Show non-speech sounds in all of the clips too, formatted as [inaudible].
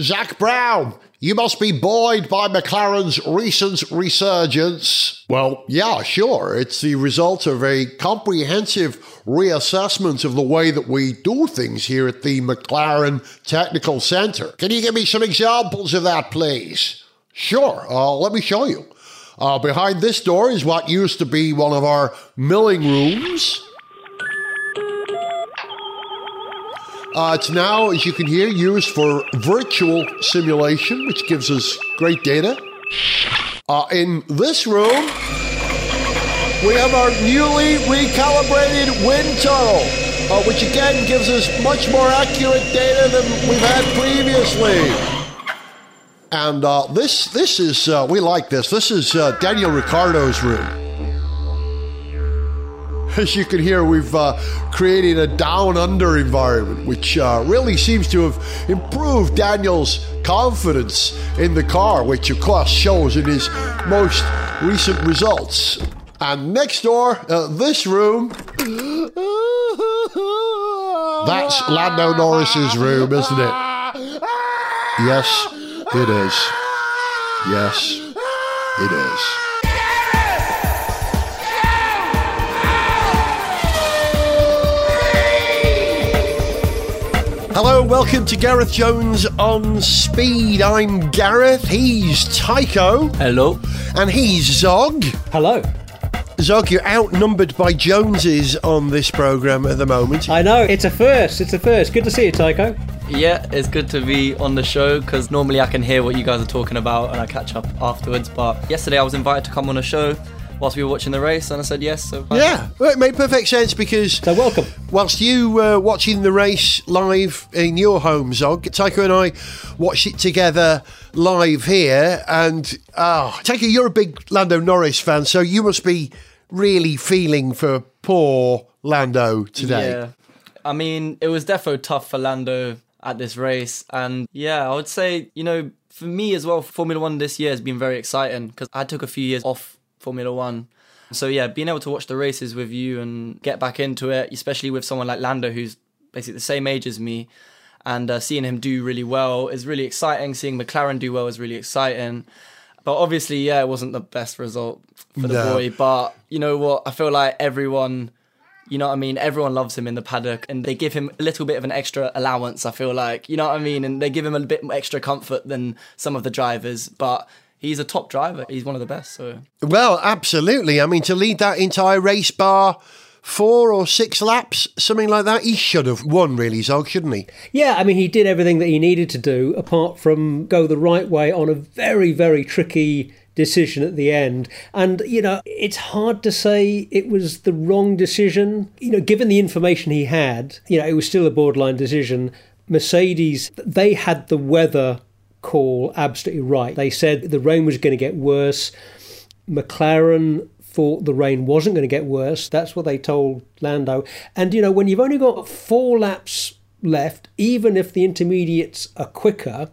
Zak Brown, you must be buoyed by McLaren's recent resurgence. Well, yeah, sure. It's the result of a comprehensive reassessment of the way that we do things here at the McLaren Technical Centre. Can you give me some examples of that, please? Sure, uh, let me show you. Uh, behind this door is what used to be one of our milling rooms. Uh, it's now, as you can hear, used for virtual simulation, which gives us great data. Uh, in this room, we have our newly recalibrated wind tunnel, uh, which again gives us much more accurate data than we've had previously. And uh, this, this is, uh, we like this. This is uh, Daniel Ricciardo's room. As you can hear, we've uh, created a down under environment, which uh, really seems to have improved Daniel's confidence in the car, which of course shows in his most recent results. And next door, uh, this room. That's Lando Norris's room, isn't it? Yes, it is. Yes, it is. Hello, welcome to Gareth Jones on Speed. I'm Gareth, he's Tycho, Hello. and he's Zog. Hello. Zog, you're outnumbered by Joneses on this programme at the moment. I know, it's a first. It's a first. Good to see you, Tycho. Yeah, it's good to be on the show because normally I can hear what you guys are talking about and I catch up afterwards. But yesterday I was invited to come on a show whilst we were watching the race and I said yes. So Yeah, well, it made perfect sense because So, welcome. whilst you were watching the race live in your home, Zog, Tycho and I watched it together live here. And, oh, Tycho, you're a big Lando Norris fan, so you must be really feeling for poor Lando today. Yeah. I mean, it was defo tough for Lando at this race. And yeah, I would say, you know, for me as well, Formula One this year has been very exciting because I took a few years off Formula One. So yeah, being able to watch the races with you and get back into it, especially with someone like Lando, who's basically the same age as me, and uh, seeing him do really well is really exciting. Seeing McLaren do well is really exciting. But obviously, yeah, it wasn't the best result for the No. boy. But you know what? I feel like everyone, you know what I mean? Everyone loves him in the paddock and they give him a little bit of an extra allowance, I feel like. You know what I mean? And they give him a bit extra comfort than some of the drivers. But he's a top driver. He's one of the best. So Well, absolutely. I mean, to lead that entire race bar four or six laps, something like that, he should have won, really, Zog, shouldn't he? Yeah, I mean, he did everything that he needed to do, apart from go the right way on a very, very tricky decision at the end. And, you know, it's hard to say it was the wrong decision. You know, given the information he had, you know, it was still a borderline decision. Mercedes, they had the weather call absolutely right. They said the rain was going to get worse. McLaren thought the rain wasn't going to get worse. That's what they told Lando. And you know, when you've only got four laps left, even if the intermediates are quicker,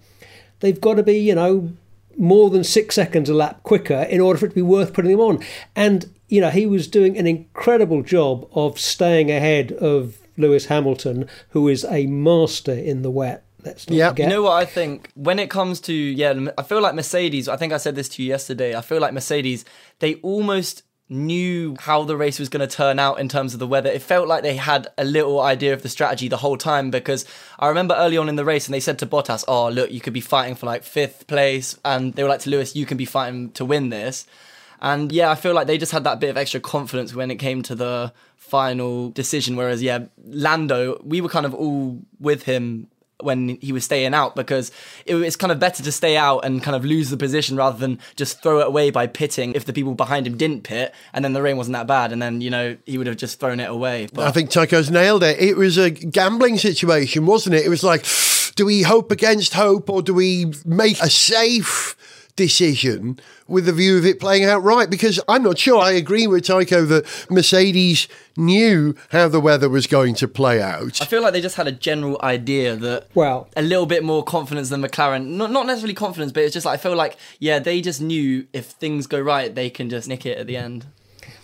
they've got to be, you know, more than six seconds a lap quicker in order for it to be worth putting them on. And you know, he was doing an incredible job of staying ahead of Lewis Hamilton, who is a master in the wet. Let's not Yeah. forget. You know what I think? When it comes to yeah, I feel like Mercedes. I think I said this to you yesterday. I feel like Mercedes. They almost knew how the race was going to turn out in terms of the weather. It felt like they had a little idea of the strategy the whole time because I remember early on in the race and they said to Bottas, "Oh, look, you could be fighting for like fifth place," and they were like to Lewis, "You can be fighting to win this." And yeah, I feel like they just had that bit of extra confidence when it came to the final decision. Whereas, yeah, Lando, we were kind of all with him when he was staying out because it, it's kind of better to stay out and kind of lose the position rather than just throw it away by pitting if the people behind him didn't pit and then the rain wasn't that bad and then, you know, he would have just thrown it away. But I think Tycho's nailed it. It was a gambling situation, wasn't it? It was like, do we hope against hope or do we make a safe decision with the view of it playing out right? Because I'm not sure. I agree with Tycho that Mercedes knew how the weather was going to play out. I feel like they just had a general idea that Well- a little bit more confidence than McLaren. Not not necessarily confidence, but it's just like I feel like yeah, they just knew if things go right, they can just nick it at the end.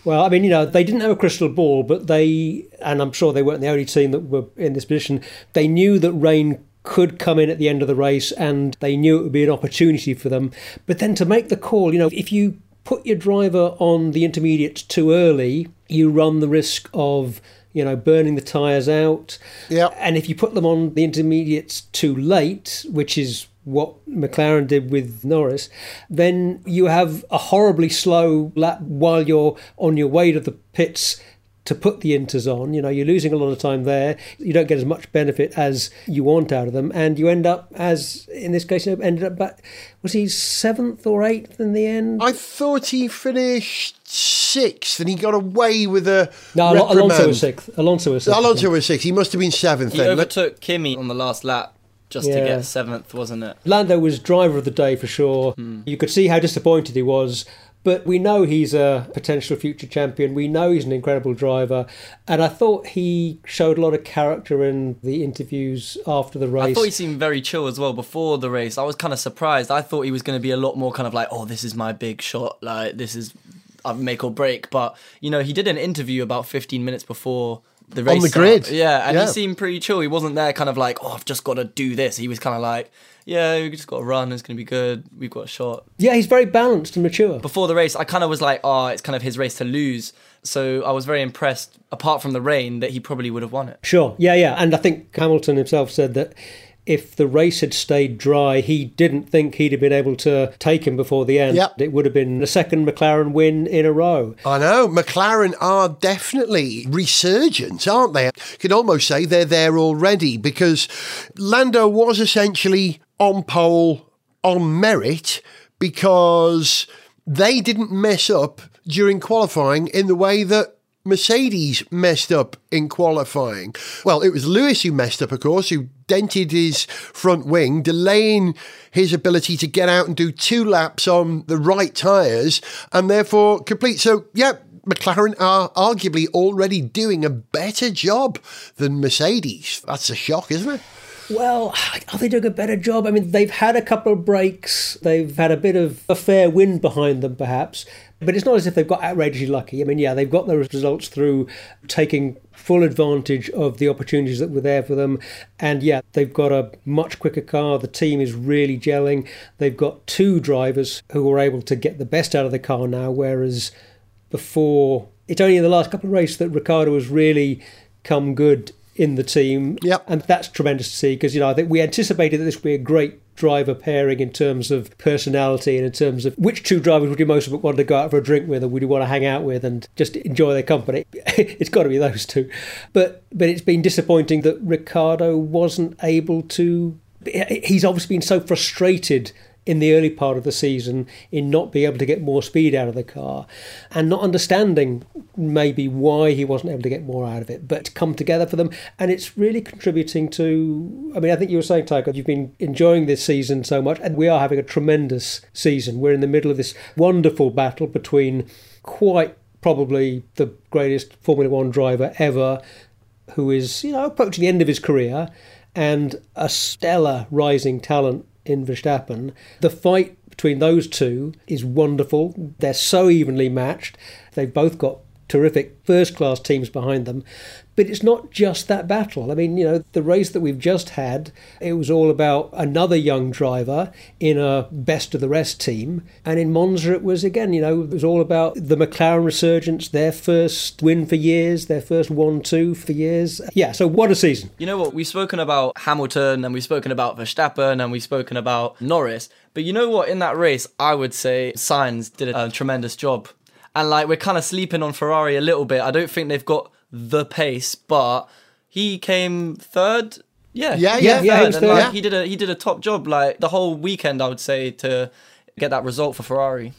Well, I mean, you know, they didn't have a crystal ball, but they, and I'm sure they weren't the only team that were in this position, they knew that rain could come in at the end of the race and they knew it would be an opportunity for them. But then to make the call, you know, if you put your driver on the intermediates too early, you run the risk of you know, burning the tyres out. Yeah. And if you put them on the intermediates too late, which is what McLaren did with Norris, then you have a horribly slow lap while you're on your way to the pits to put the inters on. You know, you're losing a lot of time there. You don't get as much benefit as you want out of them, and you end up, as in this case, ended up back. Was he seventh or eighth in the end? I thought he finished sixth, and he got away with a no. reprimand. Alonso was sixth. Alonso was sixth. Alonso was sixth. He must have been seventh. He then. overtook Kimi on the last lap just to get seventh, wasn't it? Lando was driver of the day for sure. Hmm. You could see how disappointed he was. But we know he's a potential future champion. We know he's an incredible driver. And I thought he showed a lot of character in the interviews after the race. I thought he seemed very chill as well before the race. I was kind of surprised. I thought he was going to be a lot more kind of like, oh, this is my big shot. Like, this is I make or break. But, you know, he did an interview about 15 minutes before the race. On the start. grid. Yeah, and Yeah. he seemed pretty chill. He wasn't there kind of like, oh, I've just got to do this. He was kind of like, yeah, we just got to run. It's going to be good. We've got a shot. yeah, he's very balanced and mature. Before the race, I kind of was like, oh, it's kind of his race to lose. So I was very impressed, apart from the rain, that he probably would have won it. Sure, yeah, yeah. And I think Hamilton himself said that if the race had stayed dry, he didn't think he'd have been able to take him before the end. Yep. It would have been the second McLaren win in a row. I know. McLaren are definitely resurgent, aren't they? You could almost say they're there already because Lando was essentially on pole on merit because they didn't mess up during qualifying in the way that Mercedes messed up in qualifying. Well, it was Lewis who messed up, of course, who dented his front wing, delaying his ability to get out and do two laps on the right tyres and therefore complete. So, yeah, McLaren are arguably already doing a better job than Mercedes. That's a shock, isn't it? Well, are they doing a better job? I mean, they've had a couple of breaks. They've had a bit of a fair wind behind them, perhaps. But it's not as if they've got outrageously lucky. I mean, yeah, they've got those results through taking full advantage of the opportunities that were there for them. And yeah, they've got a much quicker car. The team is really gelling. They've got two drivers who are able to get the best out of the car now, whereas before, it's only in the last couple of races that Ricciardo has really come good in the team. Yep. And that's tremendous to see because, you know, I think we anticipated that this would be a great driver pairing in terms of personality and in terms of which two drivers would you most want to go out for a drink with or would you want to hang out with and just enjoy their company. [laughs] it's got to be those two. But but it's been disappointing that Ricciardo wasn't able to he's obviously been so frustrated in the early part of the season in not being able to get more speed out of the car and not understanding maybe why he wasn't able to get more out of it, but come together for them. And it's really contributing to. I mean, I think you were saying, Tycho, you've been enjoying this season so much, and we are having a tremendous season. We're in the middle of this wonderful battle between quite probably the greatest Formula One driver ever, who is, you know, approaching the end of his career, and a stellar rising talent in Verstappen. The fight between those two is wonderful. They're so evenly matched. They've both got terrific first class teams behind them. But it's not just that battle. I mean, you know, the race that we've just had, it was all about another young driver in a best of the rest team. And in Monza, it was again, you know, it was all about the McLaren resurgence, their first win for years, their first 1 2 for years. Yeah, so what a season. You know what? We've spoken about Hamilton and we've spoken about Verstappen and we've spoken about Norris. But you know what? In that race, I would say Sainz did a, tremendous job. And like we're kind of sleeping on Ferrari a little bit. I don't think they've got the pace, but he came third. Yeah, Yeah, he yeah, came yeah, he third, and, like, Yeah. he did a he did a top job. Like the whole weekend, I would say to get that result for Ferrari.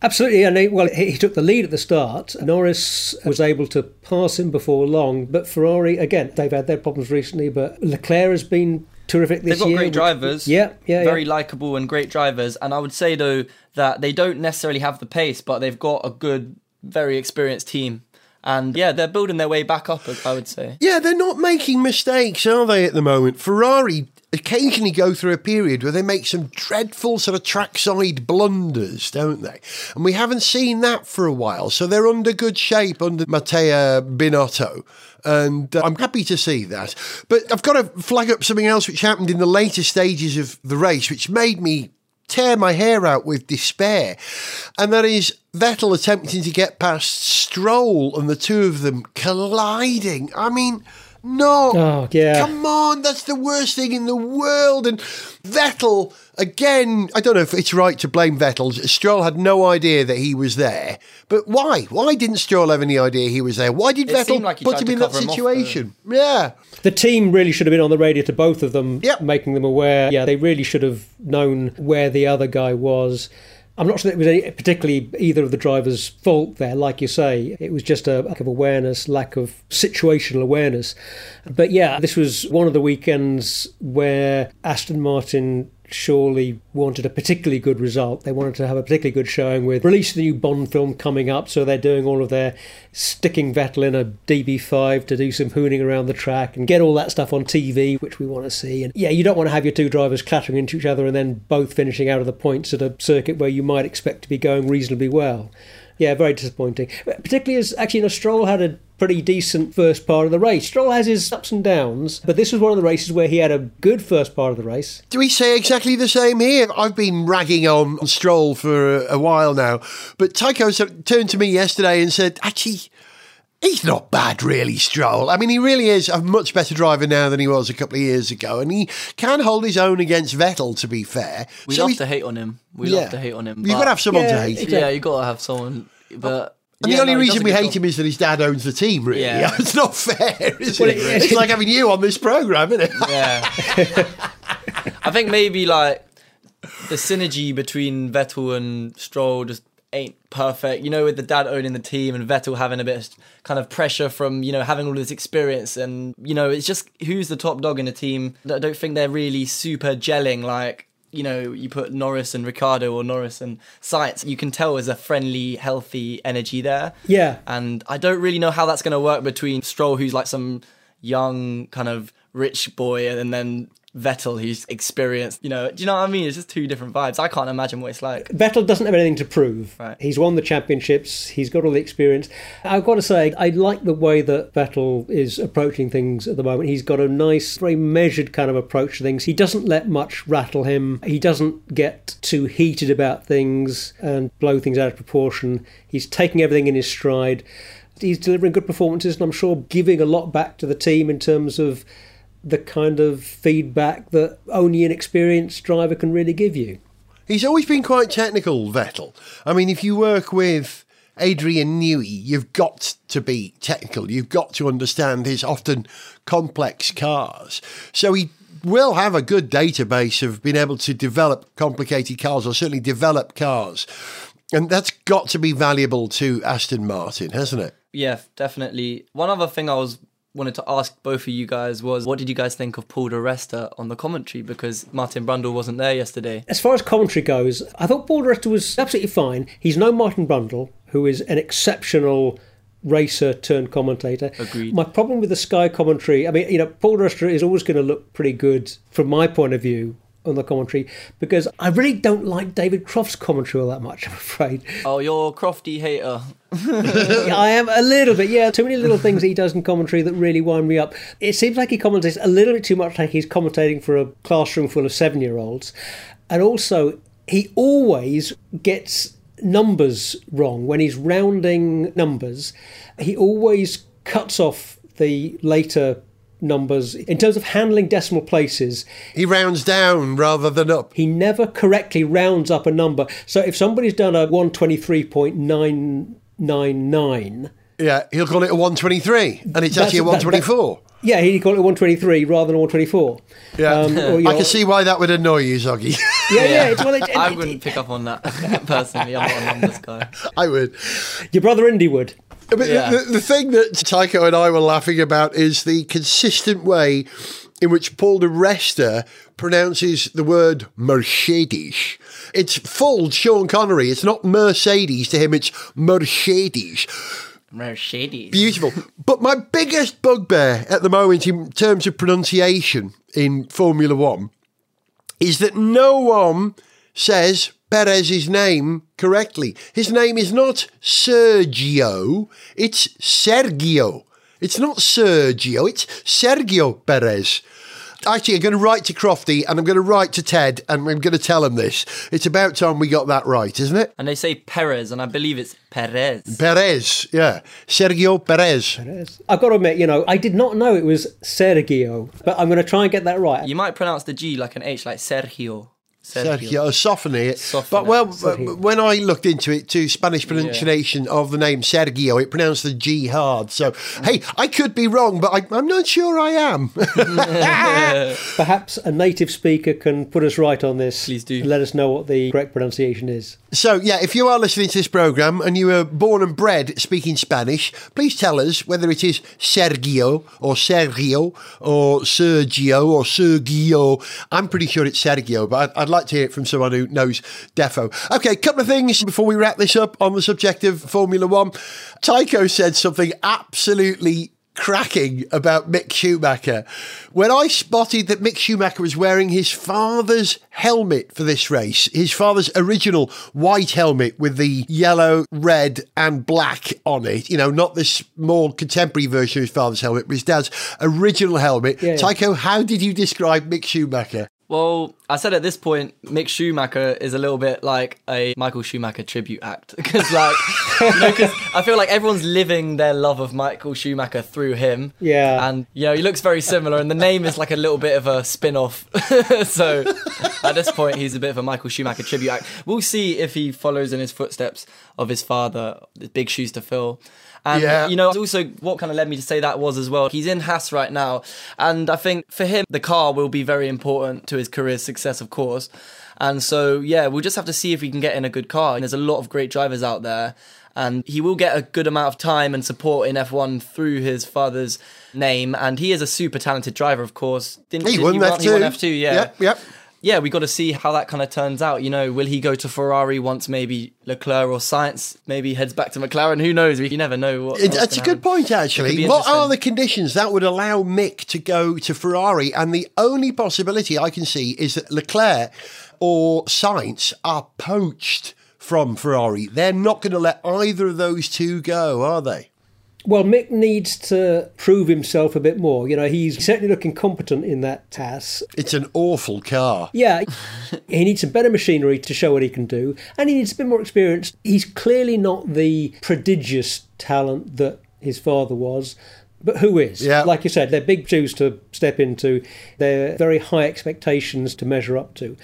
Absolutely, and he, well, he, he took the lead at the start. Norris was able to pass him before long, but Ferrari again, they've had their problems recently. But Leclerc has been terrific this year. They've got year. great which- drivers. Yeah, yeah, Very yeah. likable and great drivers. And I would say though that they don't necessarily have the pace, but they've got a good, very experienced team. And yeah, they're building their way back up. I would say. Yeah, they're not making mistakes, are they, at the moment? Ferrari occasionally go through a period where they make some dreadful sort of trackside blunders, don't they? And we haven't seen that for a while. So they're under good shape under Mattia Binotto. And uh, I'm happy to see that. But I've got to flag up something else which happened in the later stages of the race, which made me tear my hair out with despair. And that is Vettel attempting to get past Stroll and the two of them colliding. I mean, no. Oh, yeah. Come on, that's the worst thing in the world. And Vettel, again, I don't know if it's right to blame Vettel. Stroll had no idea that he was there. But why? Why didn't Stroll have any idea he was there? Why did It Vettel like put him in that cover him off, situation? yeah. The team really should have been on the radio to both of them, Yep. making them aware. Yeah, they really should have known where the other guy was. I'm not sure that it was any, particularly either of the drivers' fault there. Like you say, it was just a lack of awareness, lack of situational awareness. But yeah, this was one of the weekends where Aston Martin surely wanted a particularly good result. They wanted to have a particularly good showing with release of the new Bond film coming up, so they're doing all of their sticking Vettel in a DB5 to do some hooning around the track and get all that stuff on TV, which we want to see. And yeah, you don't want to have your two drivers clattering into each other and then both finishing out of the points at a circuit where you might expect to be going reasonably well. Yeah, very disappointing. Particularly as actually, you know, Stroll had a pretty decent first part of the race. Stroll has his ups and downs, but this was one of the races where he had a good first part of the race. Do we say exactly the same here? I've been ragging on Stroll for a, a while now, but Tycho turned to me yesterday and said, actually, he's not bad, really, Stroll. I mean, he really is a much better driver now than he was a couple of years ago, and he can hold his own against Vettel, to be fair. We So love to hate on him. We yeah. love to hate on him. You've got to have someone to hate. exactly. Yeah, you got to have someone. But And yeah, the only no, reason we hate job. him is that his dad owns the team, really. Yeah. [laughs] it's not fair, is Well, it? it- It's like having you on this programme, isn't it? [laughs] Yeah. I think maybe like the synergy between Vettel and Stroll just ain't perfect. You know, with the dad owning the team and Vettel having a bit of kind of pressure from, you know, having all this experience and, you know, it's just who's the top dog in the team. I don't think they're really super gelling like you know, you put Norris and Ricciardo or Norris and Sainz, you can tell there's a friendly, healthy energy there. Yeah. And I don't really know how that's going to work between Stroll, who's like some young kind of rich boy, and then Vettel, who's experienced. You know, do you know what I mean? It's just two different vibes. I can't imagine what it's like. Vettel doesn't have anything to prove. Right. He's won the championships. He's got all the experience. I've got to say, I like the way that Vettel is approaching things at the moment. He's got a nice, very measured kind of approach to things. He doesn't let much rattle him. He doesn't get too heated about things and blow things out of proportion. He's taking everything in his stride. He's delivering good performances, and I'm sure giving a lot back to the team in terms of the kind of feedback that only an experienced driver can really give you. He's always been quite technical, Vettel. I mean, if you work with Adrian Newey, you've got to be technical. You've got to understand his often complex cars. So he will have a good database of being able to develop complicated cars, or certainly develop cars. And that's got to be valuable to Aston Martin, hasn't it? Yeah, definitely. One other thing I was wanted to ask both of you guys was what did you guys think of Paul di Resta on the commentary because Martin Brundle wasn't there yesterday. As far as commentary goes, I thought Paul di Resta was absolutely fine. He's no Martin Brundle, who is an exceptional racer turned commentator. Agreed. My problem with the Sky commentary, I mean, you know, Paul di Resta is always going to look pretty good from my point of view on the commentary because I really don't like David Croft's commentary all that much, [laughs] I'm afraid. Oh, you're a Crofty hater. [laughs] I am a little bit, yeah. Too many little things that he does in commentary that really wind me up. It seems like he commentates a little bit too much like he's commentating for a classroom full of seven year olds. And also, he always gets numbers wrong. When he's rounding numbers, he always cuts off the later numbers. In terms of handling decimal places, He rounds down rather than up. he never correctly rounds up a number. So if somebody's done a 123.999, Yeah, he'll call it a 123, and it's actually a that- that- 124. Yeah, he called it 123 rather than 124. Yeah, Um, [laughs] or, you I can see why that would annoy you, Zoggy. [laughs] Yeah, yeah. it's, well, it, I wouldn't pick up on that [laughs] personally. I'm not a numbers guy. I would. your brother Indy would. But Yeah. the, the thing that Tycho and I were laughing about is the consistent way in which Paul di Resta pronounces the word Mercedes. It's full Sean Connery. It's not Mercedes to him, it's Mercedes. Mercedes. Beautiful. But my biggest bugbear at the moment in terms of pronunciation in Formula One is that no one says Perez's name correctly. His name is not Sergio, it's Sergio. It's not Sergio, it's Sergio Perez. Actually, I'm going to write to Crofty and I'm going to write to Ted and I'm going to tell him this. It's about time we got that right, isn't it? And they say Perez, and I believe it's Perez. Perez, yeah. Sergio Perez. Perez. I've got to admit, you know, I did not know it was Sergio, but I'm going to try and get that right. You might pronounce the G like an H, like Sergio. Sergio, soften it. Soften but well, Sergio. Uh, when I looked into it to Spanish pronunciation of the name Sergio, it pronounced the G hard. So, hey, I could be wrong, but I, I'm not sure I am. [laughs] Perhaps a native speaker can put us right on this. Please do. and Let us know what the correct pronunciation is. So, yeah, if you are listening to this program and you were born and bred speaking Spanish, please tell us whether it is Sergio or Sergio or Sergio or Sergio. I'm pretty sure it's Sergio, but I'd, I'd like to hear it from someone who knows defo. Okay, a couple of things before we wrap this up on the subject of Formula One. Tycho said something absolutely cracking about Mick Schumacher. When I spotted that Mick Schumacher was wearing his father's helmet for this race, his father's original white helmet with the yellow, red, and black on it, you know, not this more contemporary version of his father's helmet, but his dad's original helmet. Yeah. Tycho, how did you describe Mick Schumacher? Well, I said at this point, Mick Schumacher is a little bit like a Michael Schumacher tribute act [laughs] because, like, you know, 'cause I feel like everyone's living their love of Michael Schumacher through him. Yeah. and you know he looks very similar, and the name is like a little bit of a spin-off. [laughs] so at this point, he's a bit of a Michael Schumacher tribute act. We'll see if he follows in his footsteps of his father. Big shoes to fill. And Yeah. you know, also what kind of led me to say that was as well. He's in Haas right now, and I think for him the car will be very important to his career's success, of course. And so yeah, we'll just have to see if we can get in a good car. And there's a lot of great drivers out there, and he will get a good amount of time and support in F1 through his father's name. And he is a super talented driver, of course. Didn't, He didn't won he F2. won- He won F2, yeah Yep, yep. Yeah, we got to see how that kind of turns out. You know, will he go to Ferrari once maybe Leclerc or Sainz maybe heads back to McLaren? Who knows? You never know. What, It, that's a good point, actually. What are the conditions that would allow Mick to go to Ferrari? And the only possibility I can see is that Leclerc or Sainz are poached from Ferrari. They're not going to let either of those two go, are they? Well, Mick needs to prove himself a bit more. You know, he's certainly looking competent in that task. It's an awful car. Yeah, [laughs] he needs some better machinery to show what he can do, and he needs a bit more experience. He's clearly not the prodigious talent that his father was. But who is? Yeah. Like you said, they're big shoes to step into. They're very high expectations to measure up to.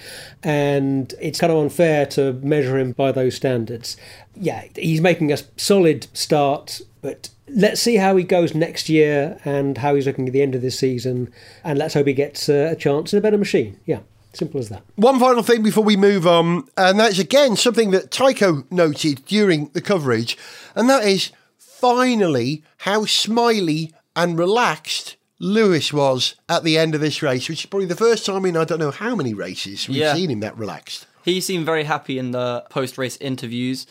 And it's kind of unfair to measure him by those standards. Yeah, he's making a solid start, but let's see how he goes next year and how he's looking at the end of this season. And let's hope he gets uh, a chance in a better machine. Yeah, simple as that. One final thing before we move on, and that's again something that Tycho noted during the coverage, and that is finally how smiley and relaxed Lewis was at the end of this race, which is probably the first time in I don't know how many races we've Yeah. seen him that relaxed. He seemed very happy in the post race interviews.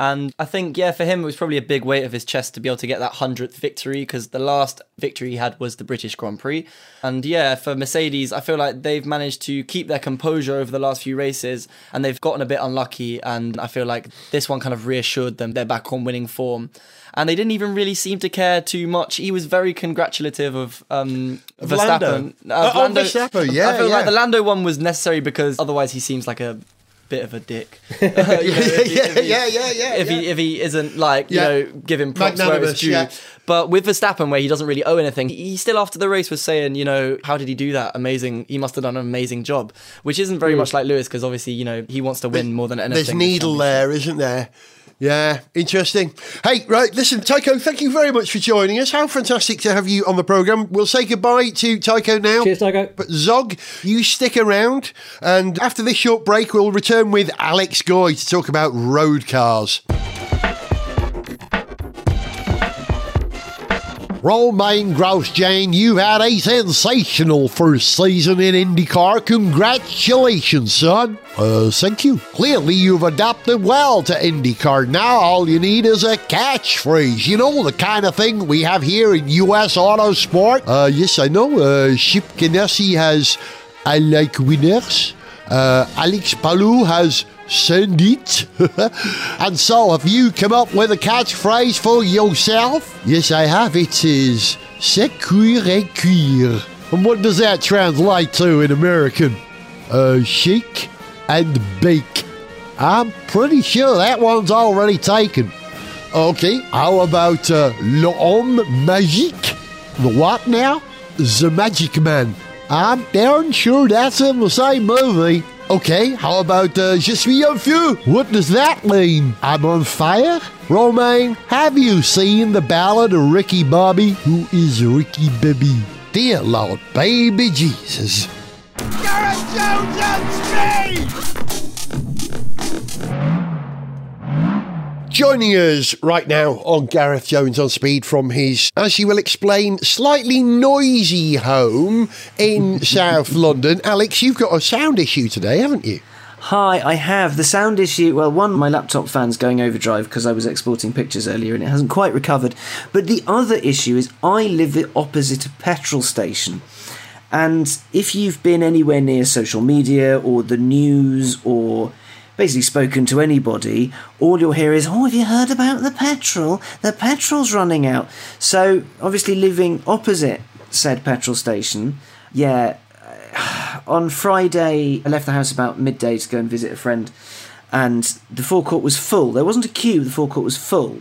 And I think, yeah, for him, it was probably a big weight of his chest to be able to get that 100th victory because the last victory he had was the British Grand Prix. And yeah, for Mercedes, I feel like they've managed to keep their composure over the last few races and they've gotten a bit unlucky. And I feel like this one kind of reassured them they're back on winning form. And they didn't even really seem to care too much. He was very congratulative of um, Verstappen. Lando. Oh, oh, Verstappen, yeah, I feel yeah. like the Lando one was necessary because otherwise he seems like a bit of a dick. [laughs] [laughs] You know, if he- yeah, yeah, yeah, yeah, If he if he isn't like you know giving props where it's due. But with Verstappen, where he doesn't really owe anything, he still after the race was saying, you know, how did he do that? Amazing. He must have done an amazing job, which isn't very mm. much like Lewis because obviously you know he wants to win more than anything. There's needle there, isn't there? Yeah, interesting. Hey, right, listen, Tycho, thank you very much for joining us. How fantastic to have you on the programme. We'll say goodbye to Tycho now. Cheers, Tycho. But Zog, you stick around, and after this short break, we'll return with Alex Goy to talk about road cars. Romain Grosjean, you've had a sensational first season in IndyCar. Congratulations, son. Uh, thank you. Clearly, you've adapted well to IndyCar. Now, all you need is a catchphrase. You know, the kind of thing we have here in U.S. auto sport. Uh, yes, I know. Uh, Chip Ganassi has I like winners. Uh, Alex Palou has send it. [laughs] and so, have you come up with a catchphrase for yourself? Yes, I have. It is secure et cuire. And what does that translate to in American? Uh, shake and bake. I'm pretty sure that one's already taken. Okay, how about uh, L'Homme Magique? The what now? The Magic Man. I'm darn sure that's in the same movie. Okay, how about uh, Je suis un feu? What does that mean? I'm on fire? Romain, have you seen the ballad of Ricky Bobby? Who is Ricky Bobby? Dear Lord, baby Jesus. Gareth Jones on speed! Joining us right now on Gareth Jones on Speed from his, as he will explain, slightly noisy home in [laughs] South London. Alex, you've got a sound issue today, haven't you? Hi, I have the sound issue. Well, one, my laptop fan's going overdrive because I was exporting pictures earlier and it hasn't quite recovered. But the other issue is I live the opposite a petrol station. And if you've been anywhere near social media or the news or basically spoken to anybody, all you'll hear is, Oh, have you heard about the petrol? The petrol's running out. So, obviously, living opposite said petrol station, yeah, [sighs] on Friday, I left the house about midday to go and visit a friend, and the forecourt was full. There wasn't a queue, the forecourt was full.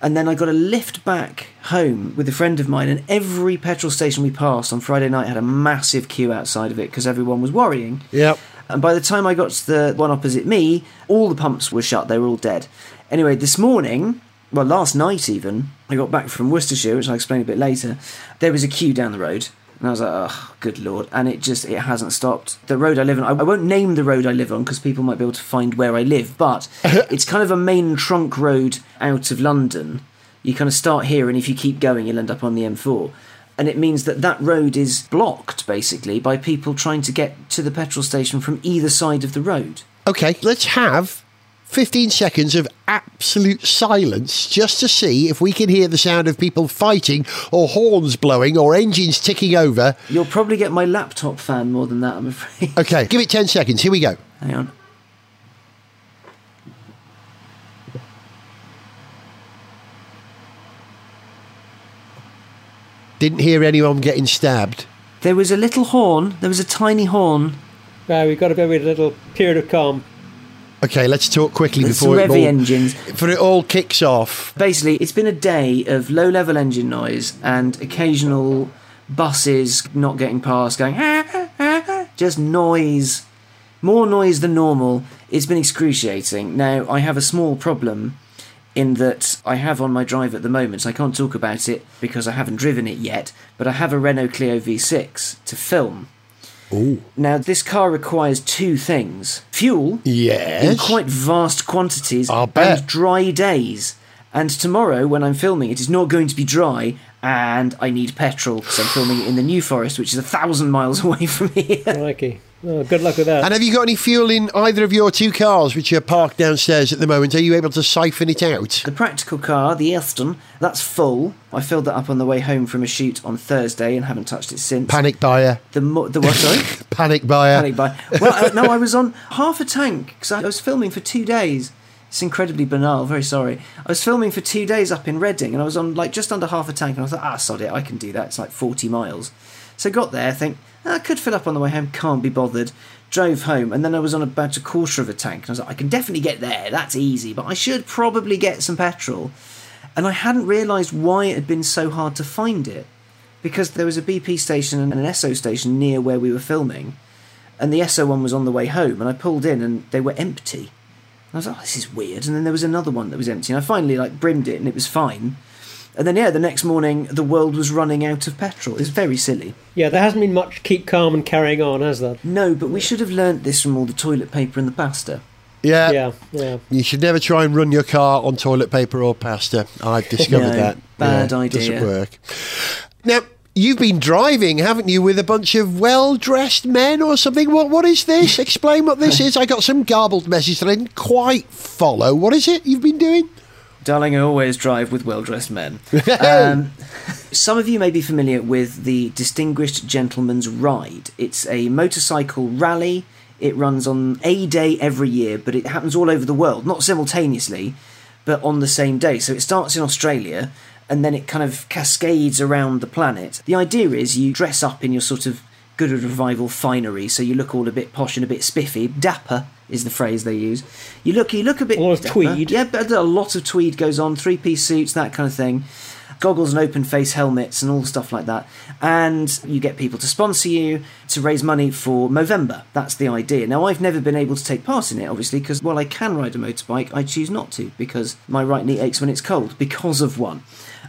And then I got a lift back home with a friend of mine, and every petrol station we passed on Friday night had a massive queue outside of it because everyone was worrying. Yep. And by the time I got to the one opposite me, all the pumps were shut, they were all dead. Anyway, this morning, well, last night even, I got back from Worcestershire, which I'll explain a bit later. There was a queue down the road. And I was like, oh, good lord. And it just, it hasn't stopped. The road I live on, I won't name the road I live on because people might be able to find where I live, but [laughs] it's kind of a main trunk road out of London. You kind of start here, and if you keep going, you'll end up on the M4. And it means that that road is blocked, basically, by people trying to get to the petrol station from either side of the road. Okay, let's have 15 seconds of absolute silence just to see if we can hear the sound of people fighting or horns blowing or engines ticking over. You'll probably get my laptop fan more than that, I'm afraid. Okay, give it 10 seconds. Here we go. Hang on. Didn't hear anyone getting stabbed. There was a little horn, there was a tiny horn. Uh, we've got to go with a little period of calm. Okay, let's talk quickly There's before some it revvy all, engines. before it all kicks off. Basically, it's been a day of low level engine noise and occasional buses not getting past, going, ah, ah, ah, just noise. More noise than normal. It's been excruciating. Now, I have a small problem in that I have on my drive at the moment, so I can't talk about it because I haven't driven it yet, but I have a Renault Clio V6 to film. Ooh. Now, this car requires two things fuel yes. in quite vast quantities I'll bet. and dry days. And tomorrow, when I'm filming, it is not going to be dry, and I need petrol because I'm filming it in the New Forest, which is a thousand miles [laughs] away from here. Crikey. Oh, good luck with that. And have you got any fuel in either of your two cars, which are parked downstairs at the moment? Are you able to siphon it out? The practical car, the Aston, that's full. I filled that up on the way home from a shoot on Thursday and haven't touched it since. Panic buyer. The mo- the what? Sorry. [laughs] Panic buyer. panic buy. Well, uh, no, I was on half a tank because I was filming for two days. It's incredibly banal. Very sorry. I was filming for two days up in Reading, and I was on like just under half a tank, and I thought, ah, sod it, I can do that. It's like forty miles. So I got there, I think "Ah, I could fill up on the way home. Can't be bothered. Drove home, and then I was on about a quarter of a tank, and I was like, I can definitely get there. That's easy, but I should probably get some petrol. And I hadn't realised why it had been so hard to find it, because there was a BP station and an Esso station near where we were filming and the Esso one was on the way home, and I pulled in and they were empty. And I was like, oh, this is weird. And then there was another one that was empty, and I finally like brimmed it, and it was fine. And then yeah, the next morning the world was running out of petrol. It's very silly. Yeah, there hasn't been much keep calm and carrying on, has there? No, but we should have learnt this from all the toilet paper and the pasta. Yeah. Yeah, yeah. You should never try and run your car on toilet paper or pasta. I've discovered [laughs] No, that. bad Yeah, idea. Doesn't work. Now, you've been driving, haven't you, with a bunch of well-dressed men or something? What What is this? Explain what this [laughs] is. I got some garbled message that I didn't quite follow. What is it you've been doing? Darling, I always drive with well dressed men. [laughs] um, some of you may be familiar with the Distinguished Gentleman's Ride. It's a motorcycle rally. It runs on a day every year, but it happens all over the world, not simultaneously, but on the same day. So it starts in Australia and then it kind of cascades around the planet. The idea is you dress up in your sort of Goodwood Revival finery, so you look all a bit posh and a bit spiffy. Dapper is the phrase they use. You look, you look a bit A lot of dapper. tweed. Yeah, but a lot of tweed goes on, three piece suits, that kind of thing. Goggles and open face helmets and all stuff like that. And you get people to sponsor you to raise money for Movember. That's the idea. Now, I've never been able to take part in it, obviously, because while I can ride a motorbike, I choose not to because my right knee aches when it's cold because of one.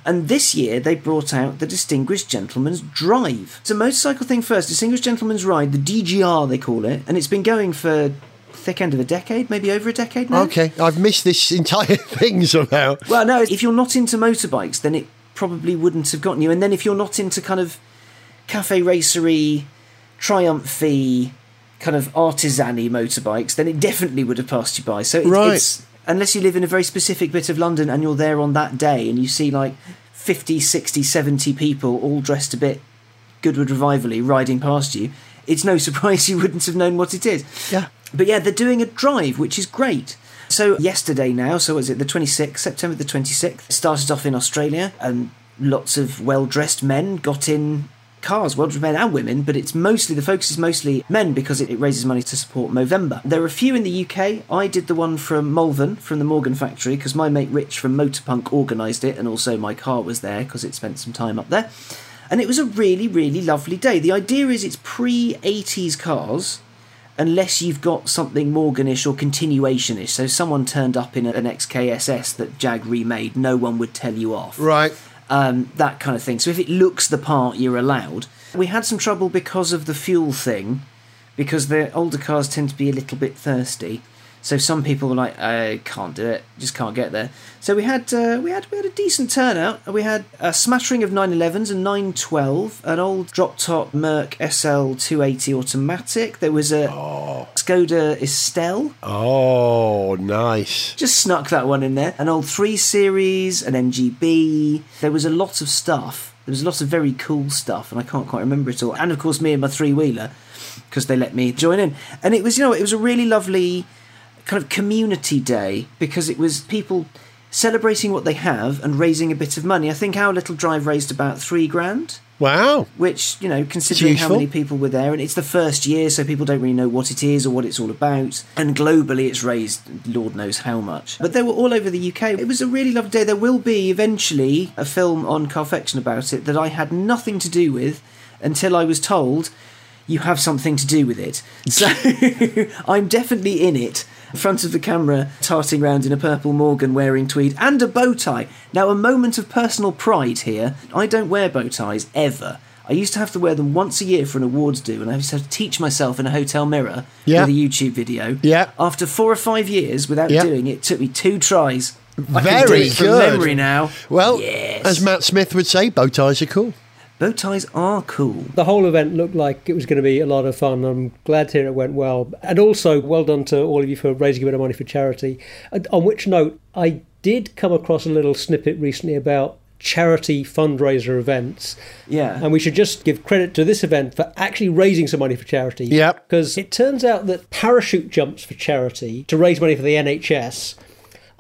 And this year they brought out the Distinguished Gentleman's Drive. It's a motorcycle thing first, Distinguished Gentleman's Ride, the DGR they call it, and it's been going for thick end of a decade, maybe over a decade now. Okay, I've missed this entire [laughs] thing somehow. Well, no, if you're not into motorbikes, then it probably wouldn't have gotten you. And then if you're not into kind of cafe racery, triumphy, kind of artisan-y motorbikes, then it definitely would have passed you by. So it, Right. it's unless you live in a very specific bit of London and you're there on that day and you see like 50, 60, 70 people all dressed a bit Goodwood Revivally riding past you, it's no [laughs] surprise you wouldn't have known what it is. Yeah. But yeah, they're doing a drive, which is great. So yesterday now, so was it the 26th, September the 26th, started off in Australia and lots of well-dressed men got in cars, well-dressed men and women, but it's mostly, the focus is mostly men because it, it raises money to support Movember. There are a few in the UK. I did the one from Malvern, from the Morgan factory, because my mate Rich from Motorpunk organised it and also my car was there because it spent some time up there. And it was a really, really lovely day. The idea is it's pre 80s cars, unless you've got something Morganish or continuationish. So someone turned up in an XKSS that Jag remade, no one would tell you off. Right. Um, that kind of thing. So if it looks the part, you're allowed. We had some trouble because of the fuel thing, because the older cars tend to be a little bit thirsty. So some people were like, "I can't do it, just can't get there." So we had uh, we had we had a decent turnout. We had a smattering of 911s and 912, an old drop top Merc SL 280 automatic. There was a Skoda Estelle. Oh, nice. Just snuck that one in there. An old 3 Series, an MGB. There was a lot of stuff. There was a lot of very cool stuff, and I can't quite remember it all. And of course, me and my three wheeler, because they let me join in. And it was, you know, it was a really lovely kind of community day because it was people celebrating what they have and raising a bit of money. I think our little drive raised about three grand. Wow. which you know considering how many people were there and it's the first year so people don't really know what it is or what it's all about. And globally it's raised lord knows how much. But they were all over the uk it was a really lovely day. There will be eventually a film on carfection about it that i had nothing to do with until i was told you have something to do with it. So [laughs] i'm definitely in it in front of the camera tarting round in a purple morgan wearing tweed and a bow tie now a moment of personal pride here i don't wear bow ties ever I used to have to wear them once a year for an awards do, and I used to have to teach myself in a hotel mirror Yeah. with a YouTube video. Yeah. After four or five years without Yeah. doing it, it took me two tries. I Very good. memory now. Well, Yes. as Matt Smith would say, bow ties are cool. Bow ties are cool. The whole event looked like it was going to be a lot of fun. I'm glad to hear it went well. And also, well done to all of you for raising a bit of money for charity. And on which note, I did come across a little snippet recently about charity fundraiser events. Yeah. And we should just give credit to this event for actually raising some money for charity. Yep. Because it turns out that parachute jumps for charity to raise money for the NHS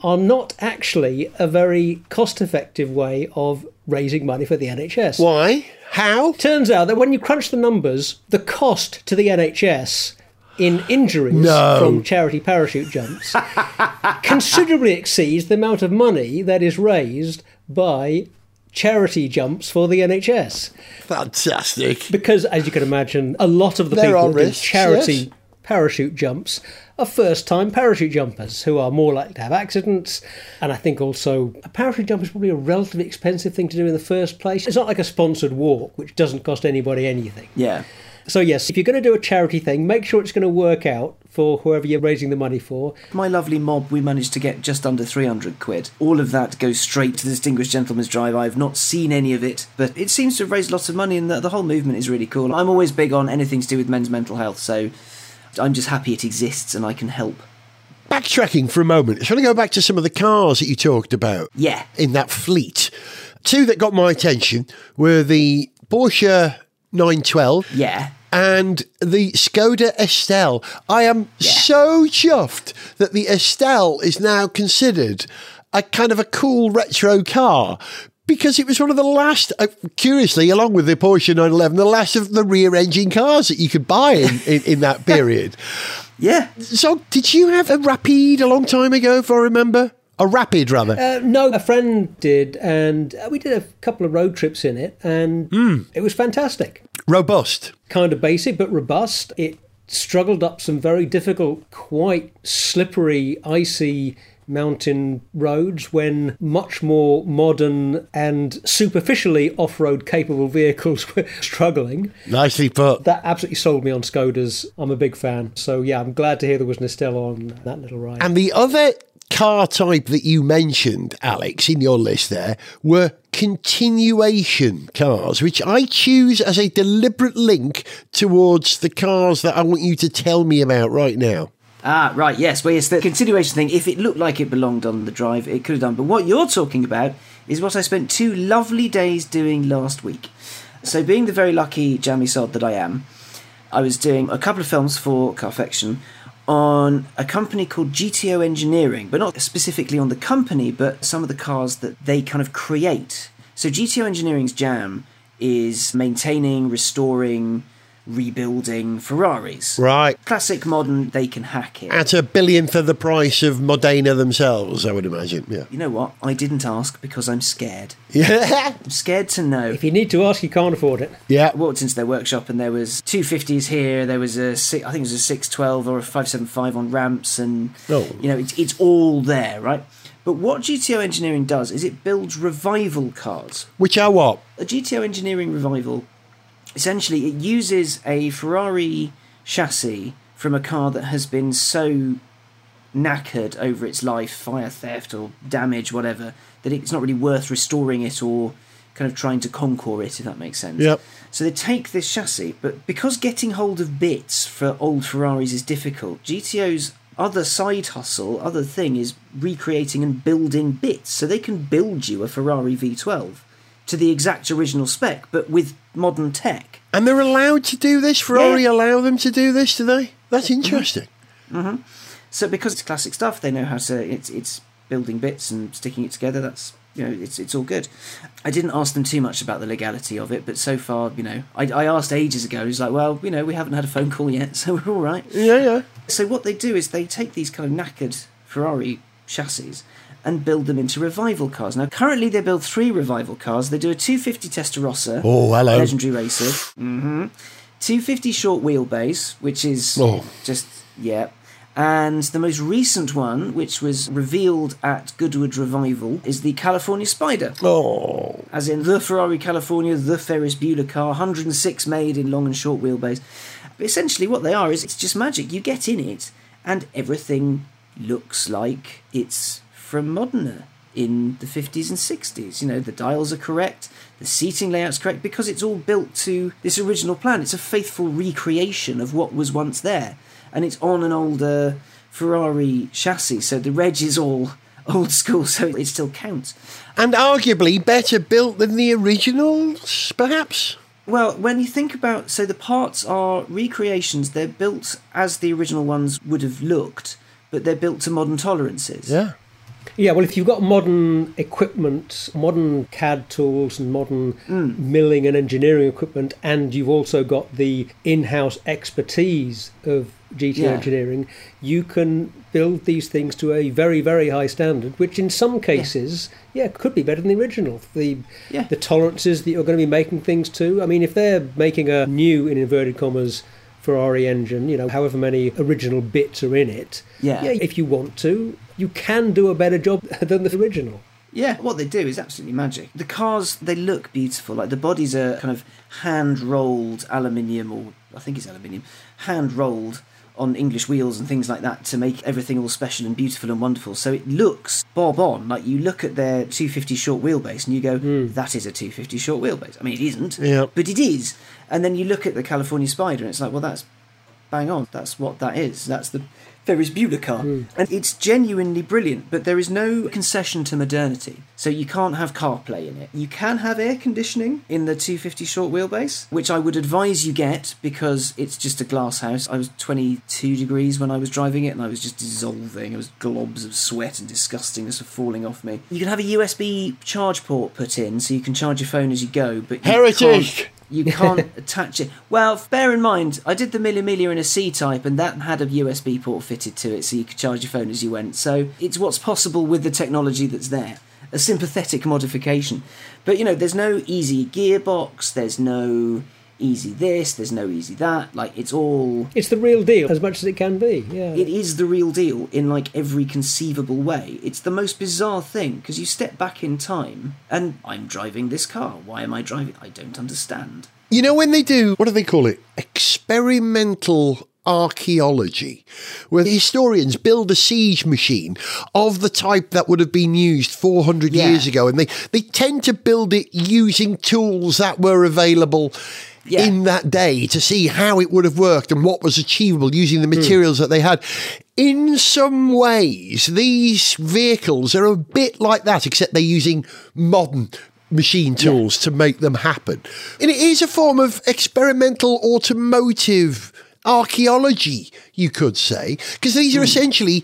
are not actually a very cost effective way of raising money for the NHS. Why? How? Turns out that when you crunch the numbers, the cost to the NHS in injuries No. from charity parachute jumps [laughs] considerably exceeds the amount of money that is raised by charity jumps for the NHS. Fantastic. Because, as you can imagine, a lot of the There people risks, charity yes. parachute jumps are first time parachute jumpers who are more likely to have accidents. And I think also a parachute jump is probably a relatively expensive thing to do in the first place. It's not like a sponsored walk, which doesn't cost anybody anything. Yeah. So, yes, if you're going to do a charity thing, make sure it's going to work out for whoever you're raising the money for. My lovely mob, we managed to get just under 300 quid. All of that goes straight to the Distinguished Gentleman's Drive. I've not seen any of it, but it seems to have raised lots of money, and the, the whole movement is really cool. I'm always big on anything to do with men's mental health, so I'm just happy it exists and I can help. Backtracking for a moment, I want to go back to some of the cars that you talked about. Yeah. In that fleet. Two that got my attention were the Porsche 912 Yeah. and the Skoda Estelle. I am so chuffed that the Estelle is now considered a kind of a cool retro car. Because it was one of the last, uh, curiously, along with the Porsche 911, the last of the rear engine cars that you could buy in, in, in that [laughs] period. Yeah. So, did you have a Rapide a long time ago, if I remember? A Rapid, rather. Uh, no, a friend did, and uh, we did a couple of road trips in it, and it was fantastic. Robust. Kind of basic, but robust. It struggled up some very difficult, quite slippery, icy mountain roads when much more modern and superficially off road capable vehicles [laughs] were struggling. Nicely put. That absolutely sold me on Skodas. I'm a big fan. So, yeah, I'm glad to hear there was an Estelle on that little ride. And the other car type that you mentioned, Alex, in your list there, were continuation cars, which I choose as a deliberate link towards the cars that I want you to tell me about right now. Ah, right, yes. Well, yes, the continuation thing, if it looked like it belonged on the drive, it could have done. But what you're talking about is what I spent two lovely days doing last week. So, being the very lucky jammy sod that I am, I was doing a couple of films for Carfection on a company called GTO Engineering, but not specifically on the company, but some of the cars that they kind of create. So, GTO Engineering's jam is maintaining, restoring, rebuilding Ferraris. Right. Classic modern, they can hack it. At a billionth of the price of Modena themselves, I would imagine. Yeah. You know what? I didn't ask because I'm scared. [laughs] Yeah. I'm scared to know. if you need to ask, you can't afford it. Yeah. I walked into their workshop and there was 250s here. There was a si- I think it was a 612 or a 575 on ramps, and Oh. you know it's it's all there, right? But what GTO Engineering does is it builds revival cars. Which are what? A GTO Engineering revival, essentially, it uses a Ferrari chassis from a car that has been so knackered over its life, fire theft or damage, whatever, that it's not really worth restoring it or kind of trying to conquer it, if that makes sense. Yep. So they take this chassis, but because getting hold of bits for old Ferraris is difficult, GTO's other side hustle, other thing is recreating and building bits. So they can build you a Ferrari V12 to the exact original spec, but with modern tech. And they're allowed to do this? Ferrari Yeah. allow them to do this, do they? That's mm-hmm. interesting. Mm-hmm. So because it's classic stuff, they know how to. It's it's building bits and sticking it together. That's you know it's it's all good. I didn't ask them too much about the legality of it, but so far you know I, I asked ages ago. He's like, well, you know, we haven't had a phone call yet, [laughs] so we're all right. Yeah, yeah. So what they do is they take these kind of knackered Ferrari chassis and build them into revival cars. Now currently they build three revival cars. They do a 250 Testarossa, Oh, hello. legendary racer. hmm 250 short wheelbase, which is Oh. just yeah. And the most recent one, which was revealed at Goodwood Revival, is the California Spider. Oh. As in the Ferrari California, the Ferris Bueller car, 106 made in long and short wheelbase. But essentially, what they are is it's just magic. You get in it, and everything looks like it's from Modena in the 50s and 60s. You know, the dials are correct, the seating layout's correct, because it's all built to this original plan. It's a faithful recreation of what was once there. And it's on an older Ferrari chassis, so the reg is all [laughs] old school, so it still counts. And arguably better built than the originals, perhaps? Well, when you think about so the parts are recreations, they're built as the original ones would have looked, but they're built to modern tolerances. Yeah. Yeah, well, if you've got modern equipment, modern CAD tools, and modern hmm. milling and engineering equipment, and you've also got the in house expertise of GT Yeah. engineering, you can build these things to a very, very high standard, which in some cases, yeah, could be better than the original. The, Yeah. the tolerances that you're going to be making things to. I mean, if they're making a new, in inverted commas, Ferrari engine, you know, however many original bits are in it, Yeah. yeah, if you want to, you can do a better job [laughs] than the original. Yeah, what they do is absolutely magic. The cars, they look beautiful. Like the bodies are kind of hand rolled aluminium or I think it's aluminium, hand rolled on English wheels and things like that to make everything all special and beautiful and wonderful. So it looks bob on. Like you look at their 250 short wheelbase and you go, hmm. that is a 250 short wheelbase. I mean, it isn't, Yeah. but it is. And then you look at the California Spider and it's like, well, that's bang on. That's what that is. That's the Ferris Bueller car. And it's genuinely brilliant, but there is no concession to modernity. So you can't have CarPlay in it. You can have air conditioning in the 250 short wheelbase, which I would advise you get because it's just a glass house. I was 22 degrees when I was driving it and I was just dissolving. It was globs of sweat and disgustingness of falling off me. You can have a USB charge port put in so you can charge your phone as you go, but you Heritage! You can't attach it. Well, bear in mind, I did the Mille Miglia in a C type, and that had a USB port fitted to it, so you could charge your phone as you went. So it's what's possible with the technology that's there. A sympathetic modification. But you know, there's no easy gearbox, there's no easy this, there's no easy that. Like, it's all. It's the real deal, as much as it can be. Yeah. It is the real deal in like every conceivable way. It's the most bizarre thing because you step back in time and I'm driving this car. Why am I driving? I don't understand. You know, when they do, what do they call it? Experimental archaeology, where historians build a siege machine of the type that would have been used 400 Yeah. years ago, and they, they tend to build it using tools that were available. Yeah. In that day, to see how it would have worked and what was achievable using Hmm. the materials that they had. In some ways, these vehicles are a bit like that, except they're using modern machine tools to make them happen. And it is a form of experimental automotive archaeology, you could say, because these are essentially.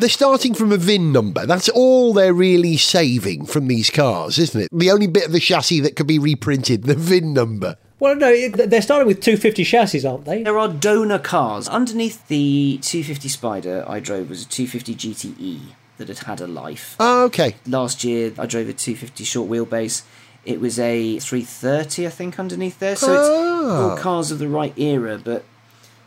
They're starting from a VIN number. That's all they're really saving from these cars, isn't it? The only bit of the chassis that could be reprinted, the VIN number. Well, no, they're starting with 250 chassis, aren't they? There are donor cars. Underneath the 250 Spider I drove was a 250 GTE that had had a life. Oh, okay. Last year I drove a 250 short wheelbase. It was a 330, I think, underneath there. So it's ah. all cars of the right era, but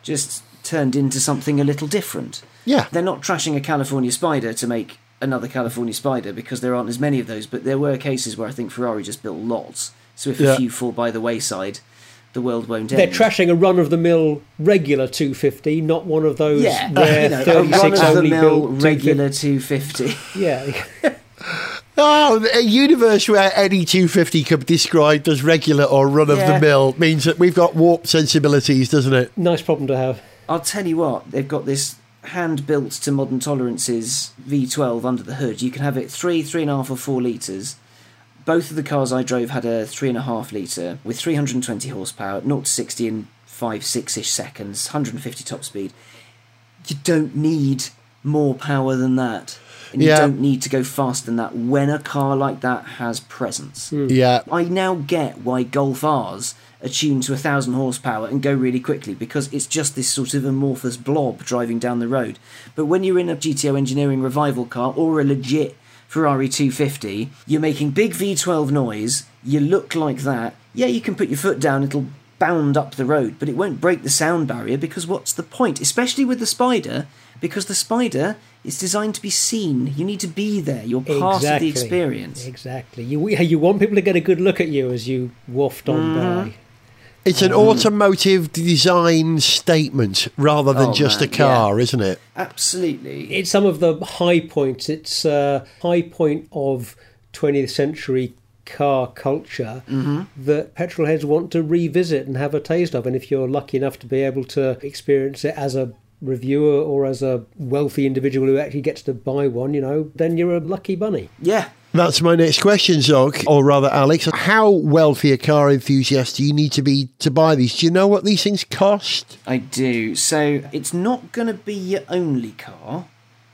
just turned into something a little different. Yeah. They're not trashing a California Spider to make another California Spider because there aren't as many of those, but there were cases where I think Ferrari just built lots. So if Yeah. a few fall by the wayside, the world won't end. They're trashing a run of the mill regular 250, not one of those Yeah, rare [laughs] you know, a 36 run of the only mill built regular 250. 250. Yeah. Oh, [laughs] [laughs] a universe where any 250 could be described as regular or run of the Yeah. mill means that we've got warped sensibilities, doesn't it? nice problem to have. I'll tell you what, they've got this hand built to modern tolerances V12 under the hood. You can have it three, three and a half, or four litres. Both of the cars I drove had a three and a half litre with 320 horsepower, 0 to 60 in five, six ish seconds, 150 top speed. You don't need more power than that. And you don't need to go faster than that when a car like that has presence. Hmm. Yeah. I now get why Golf R's are tuned to a thousand horsepower and go really quickly because it's just this sort of amorphous blob driving down the road. But when you're in a GTO engineering revival car or a legit Ferrari 250, you're making big V12 noise, you look like that. Yeah, you can put your foot down, it'll bound up the road, but it won't break the sound barrier because what's the point? Especially with the Spider, because the Spider is designed to be seen. You need to be there. You're part of the experience. Exactly. You you want people to get a good look at you as you waft on Mm-hmm. by. It's an automotive design statement rather than Oh, just a man, car, isn't it? Absolutely. It's some of the high points. It's a high point of 20th century car culture Mm-hmm. that petrol heads want to revisit and have a taste of. And if you're lucky enough to be able to experience it as a reviewer or as a wealthy individual who actually gets to buy one, you know, then you're a lucky bunny. Yeah. That's my next question, Zog, or rather, Alex. How wealthy a car enthusiast do you need to be to buy these? Do you know what these things cost? I do. So it's not going to be your only car.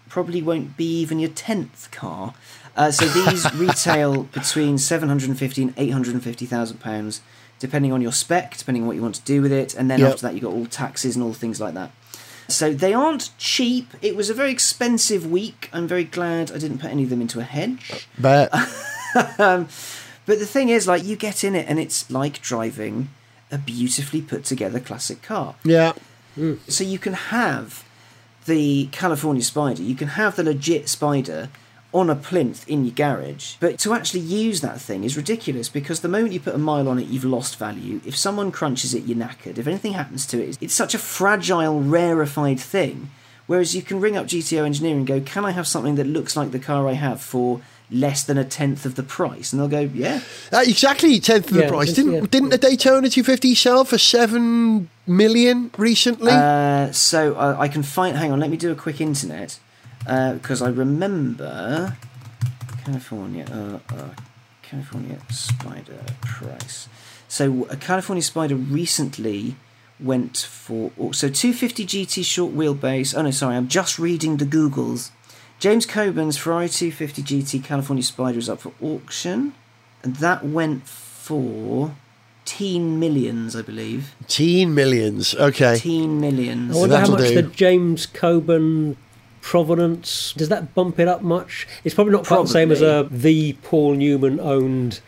Probably won't be even your tenth car. Uh, so these [laughs] retail between seven hundred and fifty and eight hundred and fifty thousand pounds, depending on your spec, depending on what you want to do with it, and then Yep. after that you have got all taxes and all things like that. So they aren't cheap. It was a very expensive week. I'm very glad I didn't put any of them into a hedge. Bet. Um, but the thing is, like, you get in it and it's like driving a beautifully put together classic car. yeah. So you can have the California Spider, you can have the legit Spider on a plinth in your garage. But to actually use that thing is ridiculous because the moment you put a mile on it, you've lost value. If someone crunches it, you're knackered. If anything happens to it, it's such a fragile, rarefied thing. Whereas you can ring up GTO Engineering and go, Can I have something that looks like the car I have for less than a tenth of the price? And they'll go, Yeah. Uh, exactly, tenth of Yeah, the price. it's- Didn't yeah. didn't the Daytona 250 sell for seven million recently? Uh, so uh, I can find. Hang on, let me do a quick internet because I remember California. Uh, uh, California Spider price. So a California Spider recently went for oh, so 250 GT short wheelbase. Oh no, sorry, I'm just reading the Googles. James Coburn's Ferrari 250 GT California Spider is up for auction, and that went for teen millions, I believe. Teen millions. Okay. Teen millions. I wonder how that'll much do. the James Coburn provenance does that bump it up much? It's probably not quite the same as a the Paul Newman owned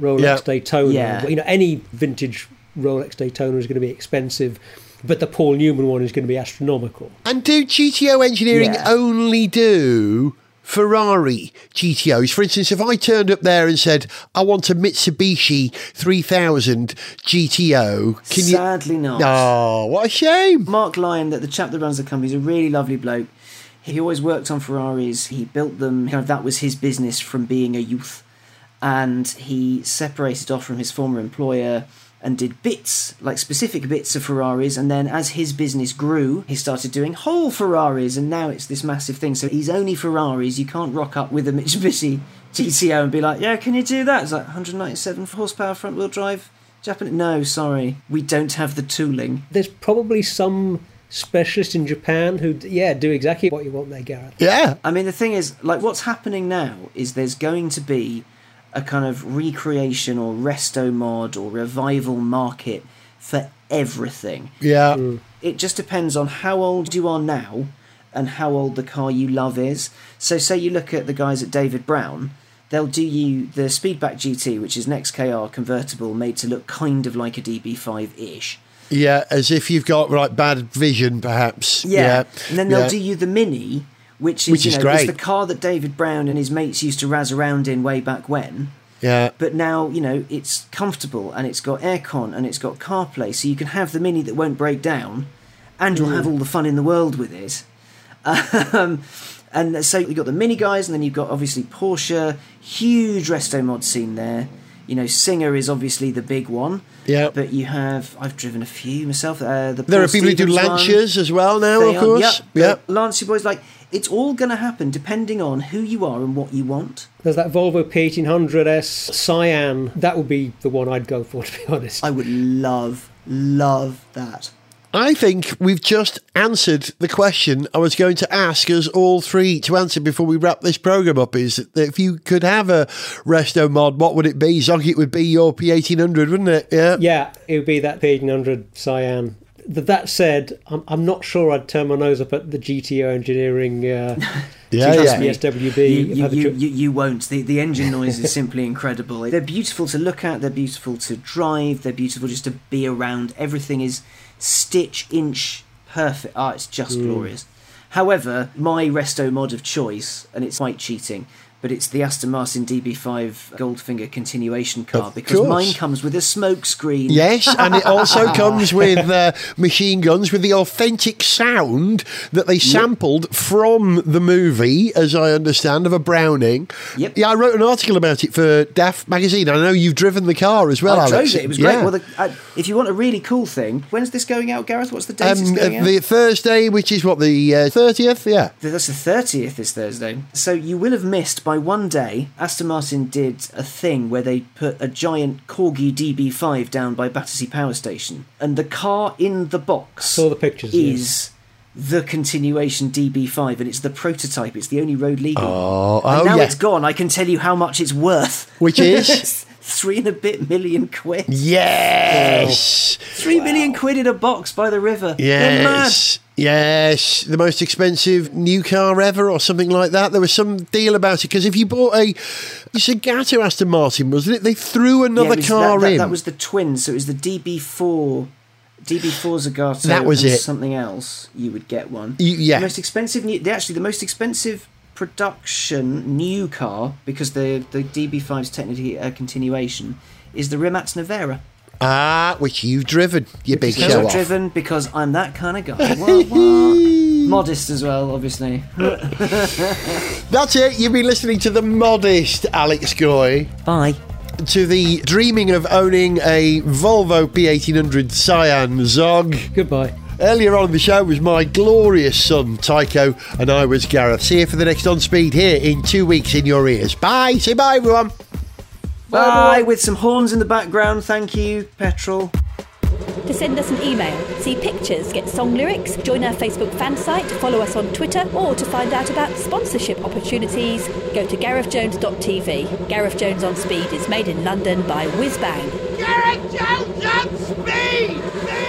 Rolex Yeah. Daytona. Yeah. But, you know, any vintage Rolex Daytona is going to be expensive, but the Paul Newman one is going to be astronomical. And do GTO engineering Yeah. only do Ferrari GTOs? For instance, if I turned up there and said, I want a Mitsubishi 3000 GTO, can you. Sadly not. Oh, what a shame. Mark Lyon, that the chap that runs the company, is a really lovely bloke. He always worked on Ferraris. He built them. Kind of that was his business from being a youth, and he separated off from his former employer and did bits, like specific bits of Ferraris. And then as his business grew, he started doing whole Ferraris, and now it's this massive thing. So he's only Ferraris. You can't rock up with a Mitsubishi [laughs] GTO and be like, "Yeah, can you do that?" It's like 197 horsepower front wheel drive. Japan? No, sorry, we don't have the tooling. There's probably some specialist in Japan who, yeah, do exactly what you want there, Gareth. Yeah. I mean, the thing is, like, what's happening now is there's going to be a kind of recreation or resto mod or revival market for everything. Yeah. Hmm. It just depends on how old you are now and how old the car you love is. So, say you look at the guys at David Brown, they'll do you the Speedback GT, which is an XKR convertible made to look kind of like a DB5 ish. Yeah. As if you've got like bad vision, perhaps. Yeah. And then they'll yeah. do you the Mini, which is, Which you know, the car that David Brown and his mates used to razz around in way back when. Yeah. But now, you know, it's comfortable and it's got aircon and it's got CarPlay, so you can have the Mini that won't break down and you'll have all the fun in the world with it. Um, and so you've got the Mini guys, and then you've got obviously Porsche, huge resto mod scene there. You know, Singer is obviously the big one. Yeah. But you have, I've driven a few myself. Uh, the There Paul are people who do Stephens one. As well now, They of are- course. Yep. Yeah. The Lancia boys, like, it's all going to happen depending on who you are and what you want. There's that Volvo P1800S Cyan. That would be the one I'd go for, [laughs] to be honest. I would love, love that. I think we've just answered the question I was going to ask us all three to answer before we wrap this program up. Is that if you could have a resto mod, what would it be? Zog, it would be your P1800, wouldn't it? Yeah. Yeah, it would be that P1800 Cyan. That said, I'm, I'm not sure I'd turn my nose up at the GTO engineering uh, [laughs] Yeah, yeah. me. SWB. You, you, I had the you, you, you won't. The, the engine noise is simply [laughs] incredible. They're beautiful to look at, they're beautiful to drive, they're beautiful just to be around. Everything is stitch inch perfect. Ah, it's just Hmm. glorious. However, my resto mod of choice, and it's quite cheating, but it's the Aston Martin DB5 Goldfinger continuation car Of because course. mine comes with a smoke screen. Yes, and it also [laughs] comes with uh, machine guns with the authentic sound that they sampled from the movie, as I understand, of a Browning. Yep. Yeah, I wrote an article about it for DAF magazine. I know you've driven the car as well, I Alex. drove it. It was great. Yeah. Well, the, uh, if you want a really cool thing, when's this going out, Gareth? What's the date Um, the Thursday, which is what the uh, thirtieth, yeah. That's the 30th Is Thursday. So you will have missed by one day, Aston Martin did a thing where they put a giant Corgi DB5 down by Battersea Power Station. And the car in the box Saw the pictures, yeah. is the continuation DB5 and it's the prototype. It's the only road legal. Oh, and oh, now yeah. it's gone. I can tell you how much it's worth. Which is [laughs] Three and a bit million quid. yes, Three million quid in a box by the river. They're mad. yes, yes. The most expensive new car ever, or something like that. There was some deal about it because if you bought a Zagato Aston Martin, wasn't it? They threw another was- car that, that, in. That was the twins, so it was the DB4, DB4 Zagato. That was it. Something else, you would get one. You- yeah. The most expensive. new- The actually the most expensive production new car because the the DB5 is technically a continuation is the Rimac Nevera. Ah, which you've driven, you big Because show I've off. driven because I'm that kind of guy. What, what? [laughs] Modest as well, obviously. [laughs] That's it. You've been listening to the modest Alex Goy. Bye. to the dreaming of owning a Volvo P1800 Cyan Zog. Goodbye. Earlier on in the show was my glorious son Tycho, and I was Gareth. See you for the next On Speed here in two weeks in your ears. Bye. Say bye, everyone. Bye. With some horns in the background. Thank you, Petrol. To send us an email, see pictures, get song lyrics, join our Facebook fan site, follow us on Twitter, or to find out about sponsorship opportunities, go to garethjones.tv. Gareth Jones on Speed is made in London by Whizbang. Gareth Jones on speed!